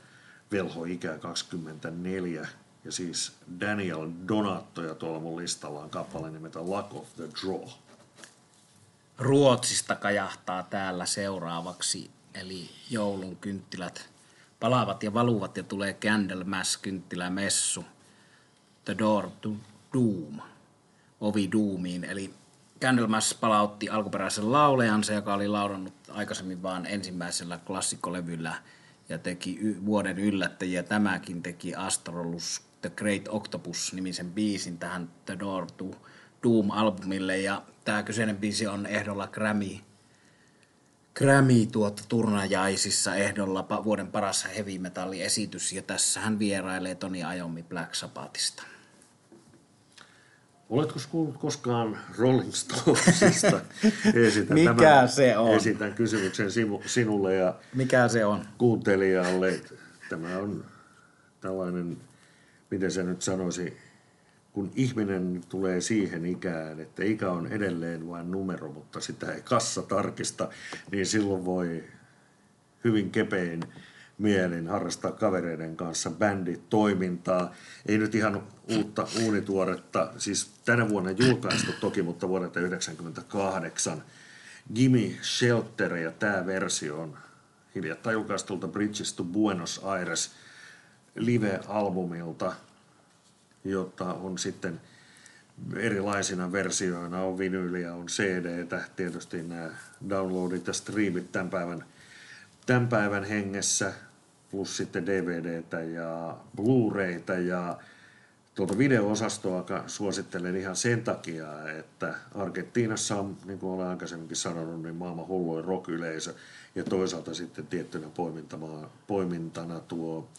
velho ikä 24. Ja siis Daniel Donato ja tuolla mun listalla on kappale nimeltä Luck of the Draw. Ruotsista kajahtaa täällä seuraavaksi, eli joulun kynttilät palaavat ja valuvat ja tulee Candlemass kynttilämessu. The Door to Doom, ovi Doomiin, eli Candlemass palautti alkuperäisen laulejansa, joka oli laulannut aikaisemmin vain ensimmäisellä klassikkolevyllä ja teki y- vuoden yllättäjiä. Tämäkin teki Astrolus The Great Octopus-nimisen biisin tähän The Door to Doom-albumille. Ja tämä kyseinen biisi on ehdolla Grammy, Grammy tuota turnajaisissa ehdolla vuoden paras heavy esitys ja tässä hän vierailee Toni Ajomi Black Sabbathista. Oletko kuullut koskaan Rolling Stonesista? Esitän Mikä tämän, se on? Esitän kysymyksen sinulle ja Mikä se on? kuuntelijalle. Tämä on tällainen, miten se nyt sanoisi, kun ihminen tulee siihen ikään, että ikä on edelleen vain numero, mutta sitä ei kassa tarkista, niin silloin voi hyvin kepein mielin harrastaa kavereiden kanssa bänditoimintaa. Ei nyt ihan uutta uunituoretta, siis tänä vuonna julkaistu toki, mutta vuodelta 1998. Gimme Shelter ja tämä versio on hiljattain julkaistulta Bridges to Buenos Aires live-albumilta, jota on sitten erilaisina versioina, on vinyyliä, on cd tietysti nämä downloadit ja streamit tämän päivän tämän päivän hengessä, plus sitten DVDtä ja Blu-rayta ja tuota video-osastoa suosittelen ihan sen takia, että Argentiinassa on, niin kuin olen aikaisemminkin sanonut, niin maailman hulluin rock-yleisö. Ja toisaalta sitten tiettynä poimintana tuo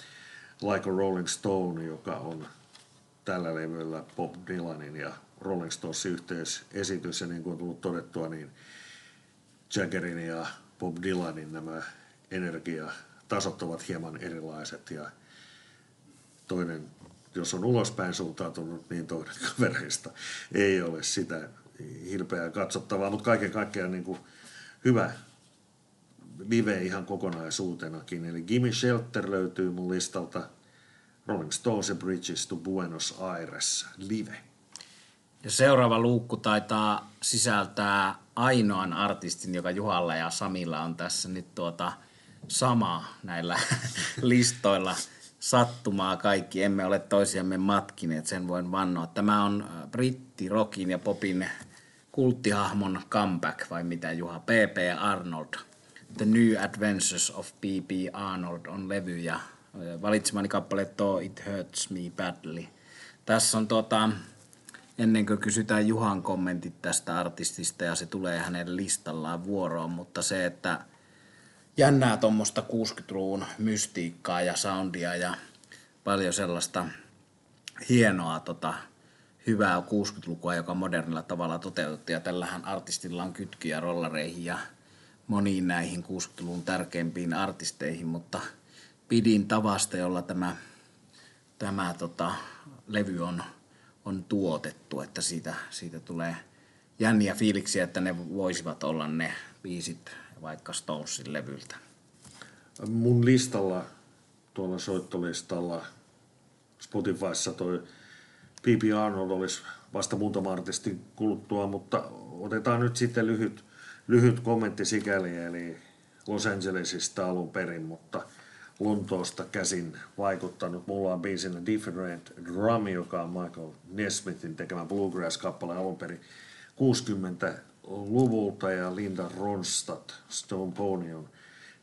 Like a Rolling Stone, joka on tällä levyllä Bob Dylanin ja Rolling Stonesin yhteisesitys. Ja niin kuin on tullut todettua, niin Jaggerin ja Bob Dylanin nämä energiatasot ovat hieman erilaiset. Ja toinen, jos on ulospäin suuntautunut, niin toinen kavereista ei ole sitä hilpeää katsottavaa, mutta kaiken kaikkiaan niin kuin hyvä live ihan kokonaisuutenakin. Eli Gimme Shelter löytyy mun listalta Rolling Stones ja Bridges to Buenos Aires live. Ja seuraava luukku taitaa sisältää ainoan artistin, joka Juhalla ja Samilla on tässä nyt tuota sama näillä listoilla sattumaa kaikki. Emme ole toisiamme matkineet, sen voin vannoa. Tämä on äh, britti, rockin ja popin kulttihahmon comeback, vai mitä Juha? P.P. Arnold. The New Adventures of P.P. Arnold on levy ja valitsemani kappale tuo It Hurts Me Badly. Tässä on tuota, ennen kuin kysytään Juhan kommentit tästä artistista ja se tulee hänen listallaan vuoroon, mutta se, että jännää tuommoista 60-luvun mystiikkaa ja soundia ja paljon sellaista hienoa tota, hyvää 60-lukua, joka modernilla tavalla toteutettiin. Ja tällähän artistilla on kytkyjä rollareihin ja moniin näihin 60-luvun tärkeimpiin artisteihin, mutta pidin tavasta, jolla tämä, tämä tota, levy on on tuotettu, että siitä, siitä tulee jänniä fiiliksiä, että ne voisivat olla ne biisit vaikka Stonesin levyltä. Mun listalla, tuolla soittolistalla Spotifyssa toi P.P. Arnold olisi vasta muutama artisti kuluttua, mutta otetaan nyt sitten lyhyt, lyhyt kommentti sikäli, eli Los Angelesista alun perin, mutta – Lontoosta käsin vaikuttanut. Mulla on biisinä Different Drum, joka on Michael Nesmithin tekemä bluegrass-kappale alun perin 60-luvulta ja Linda Ronstadt, Stone Pony, on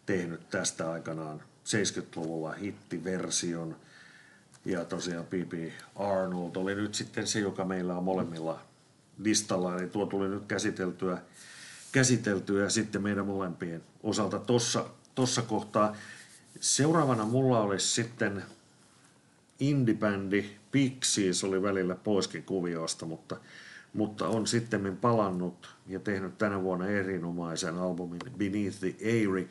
tehnyt tästä aikanaan 70-luvulla hittiversion. Ja tosiaan P.B. Arnold oli nyt sitten se, joka meillä on molemmilla listalla. Eli tuo tuli nyt käsiteltyä, käsiteltyä sitten meidän molempien osalta tuossa tossa kohtaa. Seuraavana mulla olisi sitten indie-bändi Pixies oli välillä poiskin kuviosta, mutta, mutta on sitten palannut ja tehnyt tänä vuonna erinomaisen albumin Beneath the Airy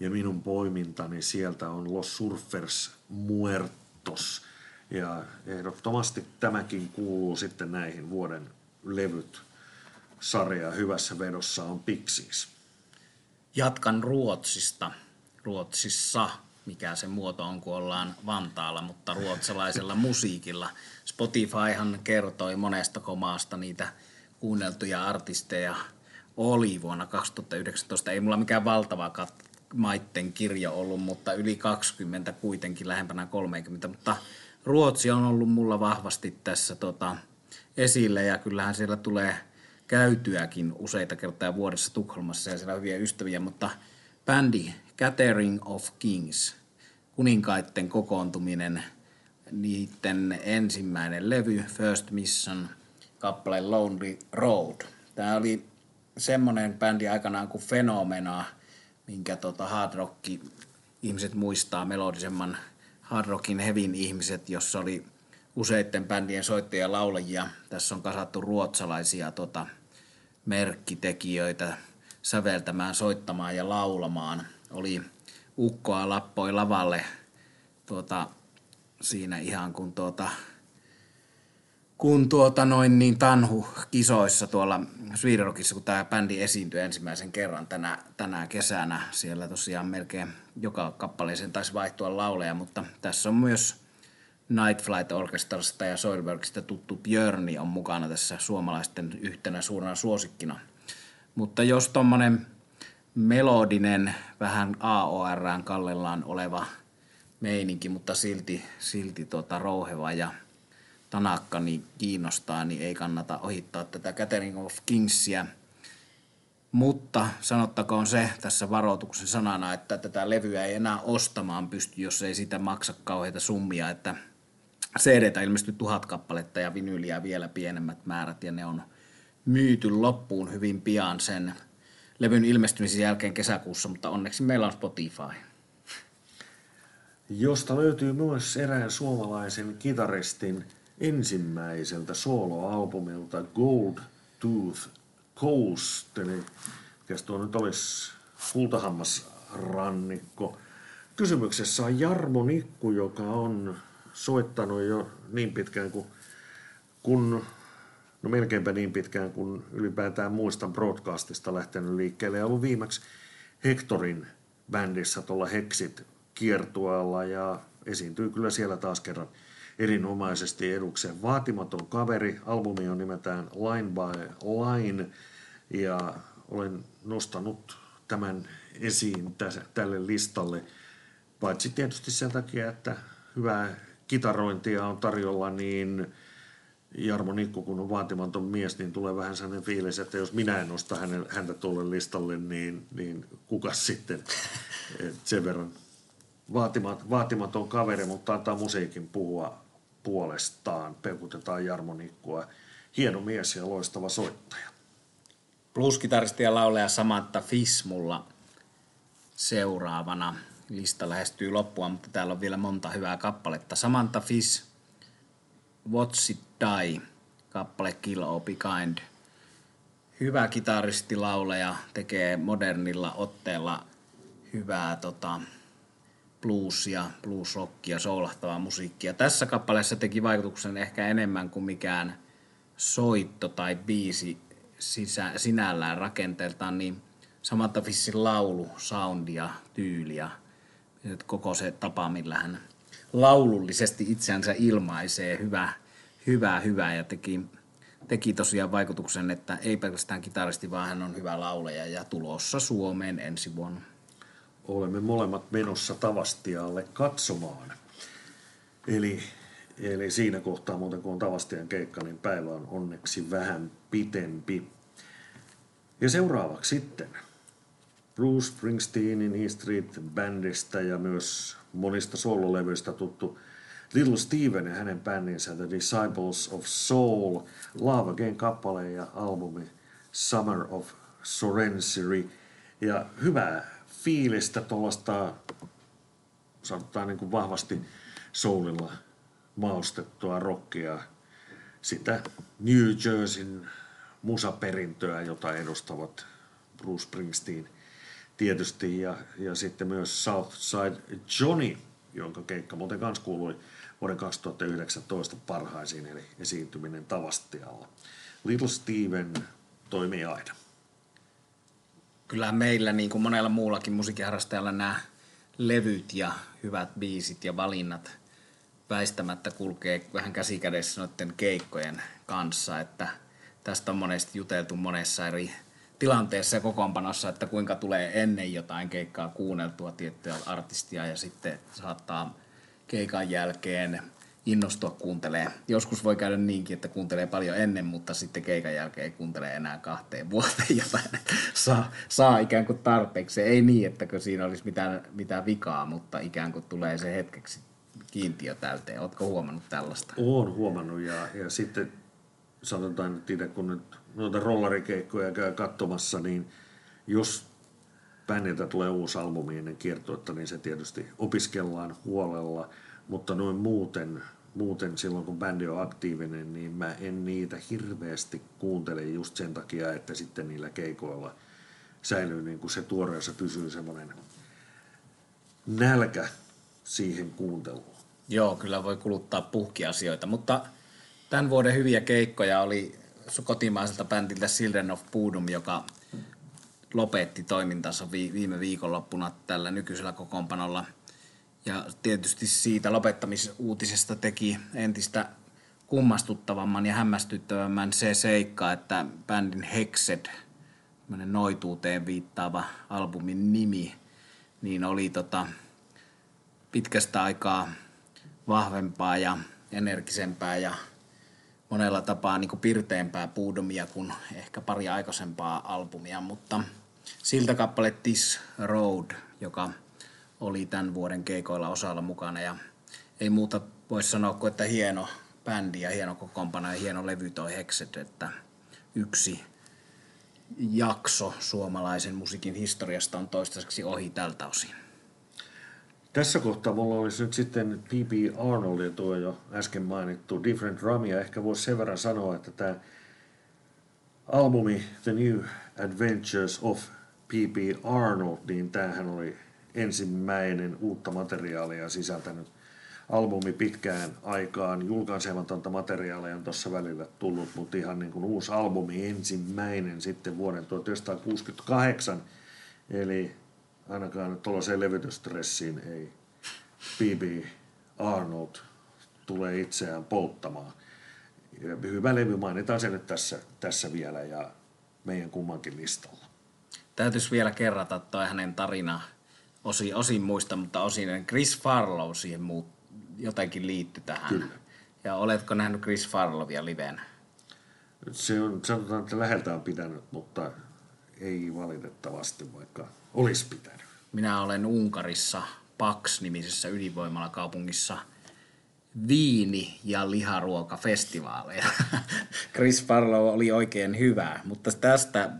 ja minun poimintani sieltä on Los Surfers Muertos. Ja ehdottomasti tämäkin kuuluu sitten näihin vuoden levyt sarja hyvässä vedossa on Pixies. Jatkan Ruotsista. Ruotsissa mikä se muoto on, kun ollaan Vantaalla, mutta ruotsalaisella musiikilla. Spotifyhan kertoi monesta komaasta niitä kuunneltuja artisteja oli vuonna 2019. Ei mulla mikään valtava kat- maitten kirjo ollut, mutta yli 20 kuitenkin, lähempänä 30. Mutta Ruotsi on ollut mulla vahvasti tässä tota, esille ja kyllähän siellä tulee käytyäkin useita kertaa vuodessa Tukholmassa ja siellä on hyviä ystäviä, mutta bändi Gathering of Kings, kuninkaitten kokoontuminen, niiden ensimmäinen levy, First Mission, kappale Lonely Road. Tämä oli semmoinen bändi aikanaan kuin Fenomena, minkä tota hard rock ihmiset muistaa, melodisemman hard rockin hevin ihmiset, jossa oli useiden bändien soittajia ja laulajia. Tässä on kasattu ruotsalaisia tota, merkkitekijöitä säveltämään, soittamaan ja laulamaan. Oli ukkoa lappoi lavalle tuota, siinä ihan kun tuota, kun tuota noin niin Tanhu kisoissa tuolla Swedenrockissa, kun tämä bändi esiintyi ensimmäisen kerran tänä, tänä kesänä. Siellä tosiaan melkein joka kappaleeseen taisi vaihtua lauleja, mutta tässä on myös Night Flight Orchestrasta ja Soilworksista tuttu Björni on mukana tässä suomalaisten yhtenä suurena suosikkina. Mutta jos tuommoinen melodinen, vähän AORään kallellaan oleva meininki, mutta silti, silti tota rouheva ja tanakka niin kiinnostaa, niin ei kannata ohittaa tätä Gathering of Kingsia. Mutta sanottakoon se tässä varoituksen sanana, että tätä levyä ei enää ostamaan pysty, jos ei sitä maksa kauheita summia, että cd ilmestyi tuhat kappaletta ja vinyliä vielä pienemmät määrät ja ne on myyty loppuun hyvin pian sen levyn ilmestymisen jälkeen kesäkuussa, mutta onneksi meillä on Spotify. Josta löytyy myös erään suomalaisen kitaristin ensimmäiseltä soloalbumilta Gold Tooth Coast, eli mikä tuo nyt olisi kultahammasrannikko. Kysymyksessä on Jarmo Nikku, joka on soittanut jo niin pitkään kuin kun no melkeinpä niin pitkään kuin ylipäätään muistan broadcastista lähtenyt liikkeelle ja ollut viimeksi Hectorin bändissä tuolla Hexit kiertueella ja esiintyy kyllä siellä taas kerran erinomaisesti edukseen. Vaatimaton kaveri, albumi on nimeltään Line by Line ja olen nostanut tämän esiin tälle listalle, paitsi tietysti sen takia, että hyvää kitarointia on tarjolla, niin Jarmo Nikku, kun on vaatimaton mies, niin tulee vähän sellainen fiilis, että jos minä en nosta häntä tuolle listalle, niin, niin kuka sitten? Et sen verran vaatimat, vaatimaton kaveri, mutta antaa musiikin puhua puolestaan. Peukutetaan Jarmo Nikkua. Hieno mies ja loistava soittaja. Blueskitaristi ja laulaja Samantha Fismulla seuraavana. Lista lähestyy loppua, mutta täällä on vielä monta hyvää kappaletta. Samantha Fish, What's It Die, kappale Kill or Be Kind. Hyvä kitaristi, lauleja, tekee modernilla otteella hyvää tota, bluesia, bluesrockia, soulahtavaa musiikkia. Tässä kappaleessa teki vaikutuksen ehkä enemmän kuin mikään soitto tai biisi sisä, sinällään rakenteeltaan, niin Samantha Fissin laulu, soundi ja tyyli ja koko se tapa, millä hän laulullisesti itseänsä ilmaisee hyvä, hyvää, hyvää ja teki, teki tosiaan vaikutuksen, että ei pelkästään kitaristi, vaan hän on hyvä lauleja ja tulossa Suomeen ensi vuonna. Olemme molemmat menossa Tavastialle katsomaan. Eli, eli siinä kohtaa muuten kun on Tavastian keikka, niin päivä on onneksi vähän pitempi. Ja seuraavaksi sitten Bruce Springsteenin E Street Bandista ja myös monista sololevyistä tuttu Little Steven ja hänen bändinsä The Disciples of Soul, Love Again kappale ja albumi Summer of Sorensiri. Ja hyvää fiilistä tuollaista, sanotaan niin kuin vahvasti soulilla maustettua rockia, sitä New Jerseyn musaperintöä, jota edustavat Bruce Springsteen tietysti ja, ja sitten myös Southside Johnny, jonka keikka muuten kanssa kuului vuoden 2019 parhaisiin, eli esiintyminen Tavastialla. Little Steven toimii aina. Kyllä meillä, niin kuin monella muullakin musiikkiharrastajalla, nämä levyt ja hyvät biisit ja valinnat väistämättä kulkee vähän käsikädessä noiden keikkojen kanssa, että tästä on monesti juteltu monessa eri tilanteessa ja kokoonpanossa, että kuinka tulee ennen jotain keikkaa kuunneltua tiettyä artistia ja sitten saattaa keikan jälkeen innostua kuuntelee. Joskus voi käydä niinkin, että kuuntelee paljon ennen, mutta sitten keikan jälkeen ei kuuntele enää kahteen vuoteen jotain. Saa, saa ikään kuin tarpeeksi. Ei niin, että siinä olisi mitään, mitään vikaa, mutta ikään kuin tulee se hetkeksi kiintiö täyteen. Oletko huomannut tällaista? Olen huomannut ja, ja sitten sanotaan, että kun nyt noita rollarikeikkoja käy katsomassa, niin jos bändiltä tulee uusi albumi ennen kiertuetta, niin se tietysti opiskellaan huolella, mutta noin muuten, muuten silloin kun bändi on aktiivinen, niin mä en niitä hirveästi kuuntele just sen takia, että sitten niillä keikoilla säilyy niin kuin se tuoreessa pysyy semmoinen nälkä siihen kuunteluun. Joo, kyllä voi kuluttaa puhkiasioita, mutta tämän vuoden hyviä keikkoja oli kotimaiselta bändiltä Children of Boodum, joka lopetti toimintansa viime viikonloppuna tällä nykyisellä kokoonpanolla. Ja tietysti siitä lopettamisuutisesta teki entistä kummastuttavamman ja hämmästyttävämmän se seikka, että bändin Hexed, noituuteen viittaava albumin nimi, niin oli tota pitkästä aikaa vahvempaa ja energisempää ja monella tapaa niin kuin pirteämpää puudomia kuin ehkä pari aikaisempaa albumia, mutta siltä kappale This Road, joka oli tämän vuoden keikoilla osalla mukana ja ei muuta voi sanoa kuin, että hieno bändi ja hieno kokoonpano ja hieno levy toi Hexet, että yksi jakso suomalaisen musiikin historiasta on toistaiseksi ohi tältä osin. Tässä kohtaa mulla olisi nyt sitten P.B. Arnold ja tuo jo äsken mainittu Different Drum, ja ehkä voisi sen verran sanoa, että tämä albumi The New Adventures of P.B. Arnold, niin tämähän oli ensimmäinen uutta materiaalia sisältänyt albumi pitkään aikaan. Julkaisematonta materiaalia on tuossa välillä tullut, mutta ihan niin kuin uusi albumi ensimmäinen sitten vuoden 1968. Eli ainakaan tuollaiseen levytystressiin ei B.B. Arnold tule itseään polttamaan. Hyvä levy, mainitaan se nyt tässä, tässä vielä ja meidän kummankin listalla. Täytyisi vielä kerrata toi hänen tarina. Osin, osin muista, mutta osin Chris Farlow siihen muut, jotenkin liittyi tähän. Kyllä. Ja oletko nähnyt Chris Farlowia livenä? Se on, sanotaan, että läheltä on pitänyt, mutta ei valitettavasti, vaikka olisi pitänyt. Minä olen Unkarissa Pax-nimisessä ydinvoimalakaupungissa viini- ja liharuokafestivaaleja. Chris Farlow oli oikein hyvä, mutta tästä äh,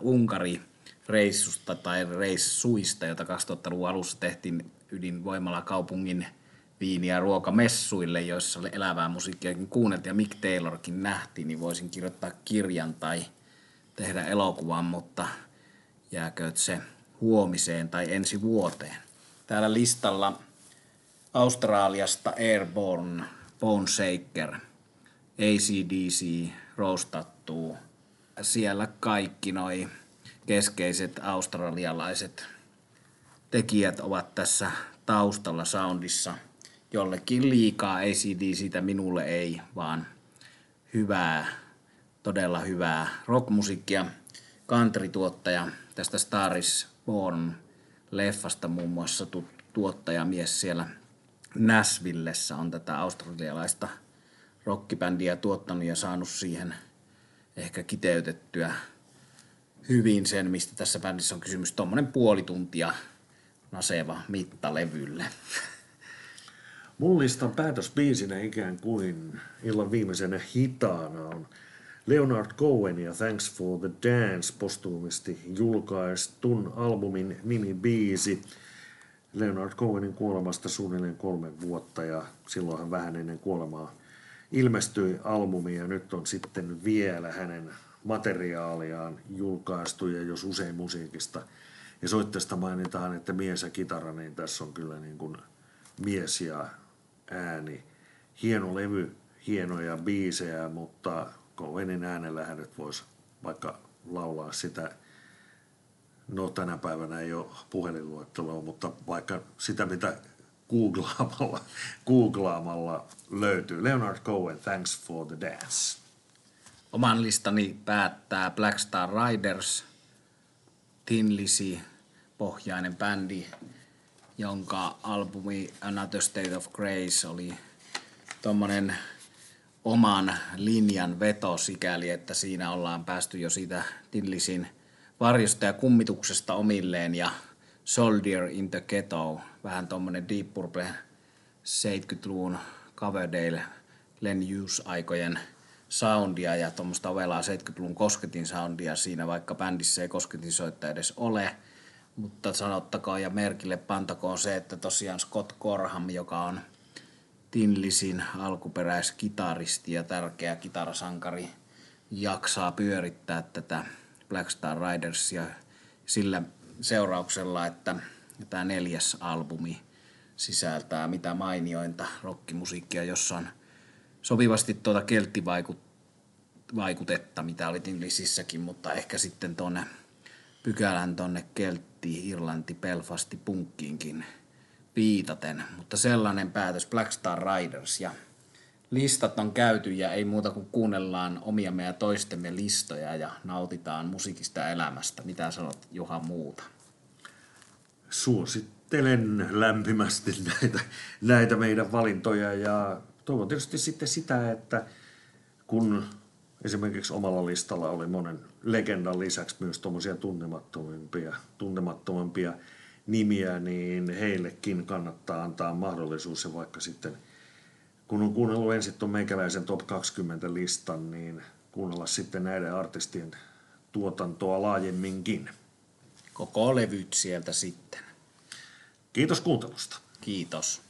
Unkari-reissusta tai reissuista, jota 2000-luvun alussa tehtiin ydinvoimalakaupungin viini- ja ruokamessuille, joissa oli elävää musiikkiakin kuunneltiin ja Mick Taylorkin nähtiin, niin voisin kirjoittaa kirjan tai tehdä elokuvan, mutta jääkö se huomiseen tai ensi vuoteen. Täällä listalla Australiasta Airborne, Bone Shaker, ACDC, Rostattuu. Siellä kaikki noi keskeiset australialaiset tekijät ovat tässä taustalla soundissa. Jollekin liikaa ACDCtä minulle ei, vaan hyvää, todella hyvää rockmusiikkia. Country-tuottaja tästä Staris Born leffasta muun muassa tu- tuottajamies siellä Nashvillessä on tätä australialaista rockibändiä tuottanut ja saanut siihen ehkä kiteytettyä hyvin sen, mistä tässä bändissä on kysymys. Tuommoinen puoli tuntia naseva mitta levylle. Mun listan päätösbiisinä ikään kuin illan viimeisenä hitaana on Leonard Cohen ja Thanks for the Dance postuumisti julkaistun albumin nimibiisi. Leonard Cohenin kuolemasta suunnilleen kolme vuotta ja silloinhan vähän ennen kuolemaa ilmestyi albumi ja nyt on sitten vielä hänen materiaaliaan julkaistu ja jos usein musiikista ja soittajasta mainitaan, että mies ja kitara, niin tässä on kyllä niin kuin mies ja ääni. Hieno levy, hienoja biisejä, mutta Cohenin äänellä hänet voisi vaikka laulaa sitä, no tänä päivänä ei ole puhelinluetteloa, mutta vaikka sitä mitä googlaamalla, googlaamalla löytyy. Leonard Cohen, Thanks for the Dance. Oman listani päättää Black Star Riders, Tin pohjainen bändi, jonka albumi Another State of Grace oli tuommoinen oman linjan veto sikäli, että siinä ollaan päästy jo siitä Tillisin varjosta ja kummituksesta omilleen ja Soldier in the Ghetto, vähän tuommoinen Deep Purple 70-luvun Coverdale, Len Hughes-aikojen soundia ja tuommoista ovelaa 70-luvun kosketin soundia siinä, vaikka bändissä ei kosketin soittaja edes ole. Mutta sanottakoon ja merkille pantakoon se, että tosiaan Scott Corham, joka on – Tinlisin alkuperäiskitaristi ja tärkeä kitarasankari jaksaa pyörittää tätä Black Star Ridersia sillä seurauksella, että tämä neljäs albumi sisältää mitä mainiointa rockimusiikkia, jossa on sopivasti tuota kelttivaikutetta, mitä oli Tinlisissäkin, mutta ehkä sitten tuonne pykälän tuonne keltti, Irlanti, Belfasti, punkkiinkin – viitaten, mutta sellainen päätös Black Star Riders ja listat on käyty ja ei muuta kuin kuunnellaan omia ja toistemme listoja ja nautitaan musiikista elämästä. Mitä sanot Juha muuta? Suosittelen lämpimästi näitä, näitä meidän valintoja ja toivon tietysti sitten sitä, että kun esimerkiksi omalla listalla oli monen legendan lisäksi myös tuommoisia tuntemattomimpia, tuntemattomampia nimiä, niin heillekin kannattaa antaa mahdollisuus ja vaikka sitten, kun on kuunnellut ensin tuon meikäläisen top 20 listan, niin kuunnella sitten näiden artistien tuotantoa laajemminkin. Koko levyt sieltä sitten. Kiitos kuuntelusta. Kiitos.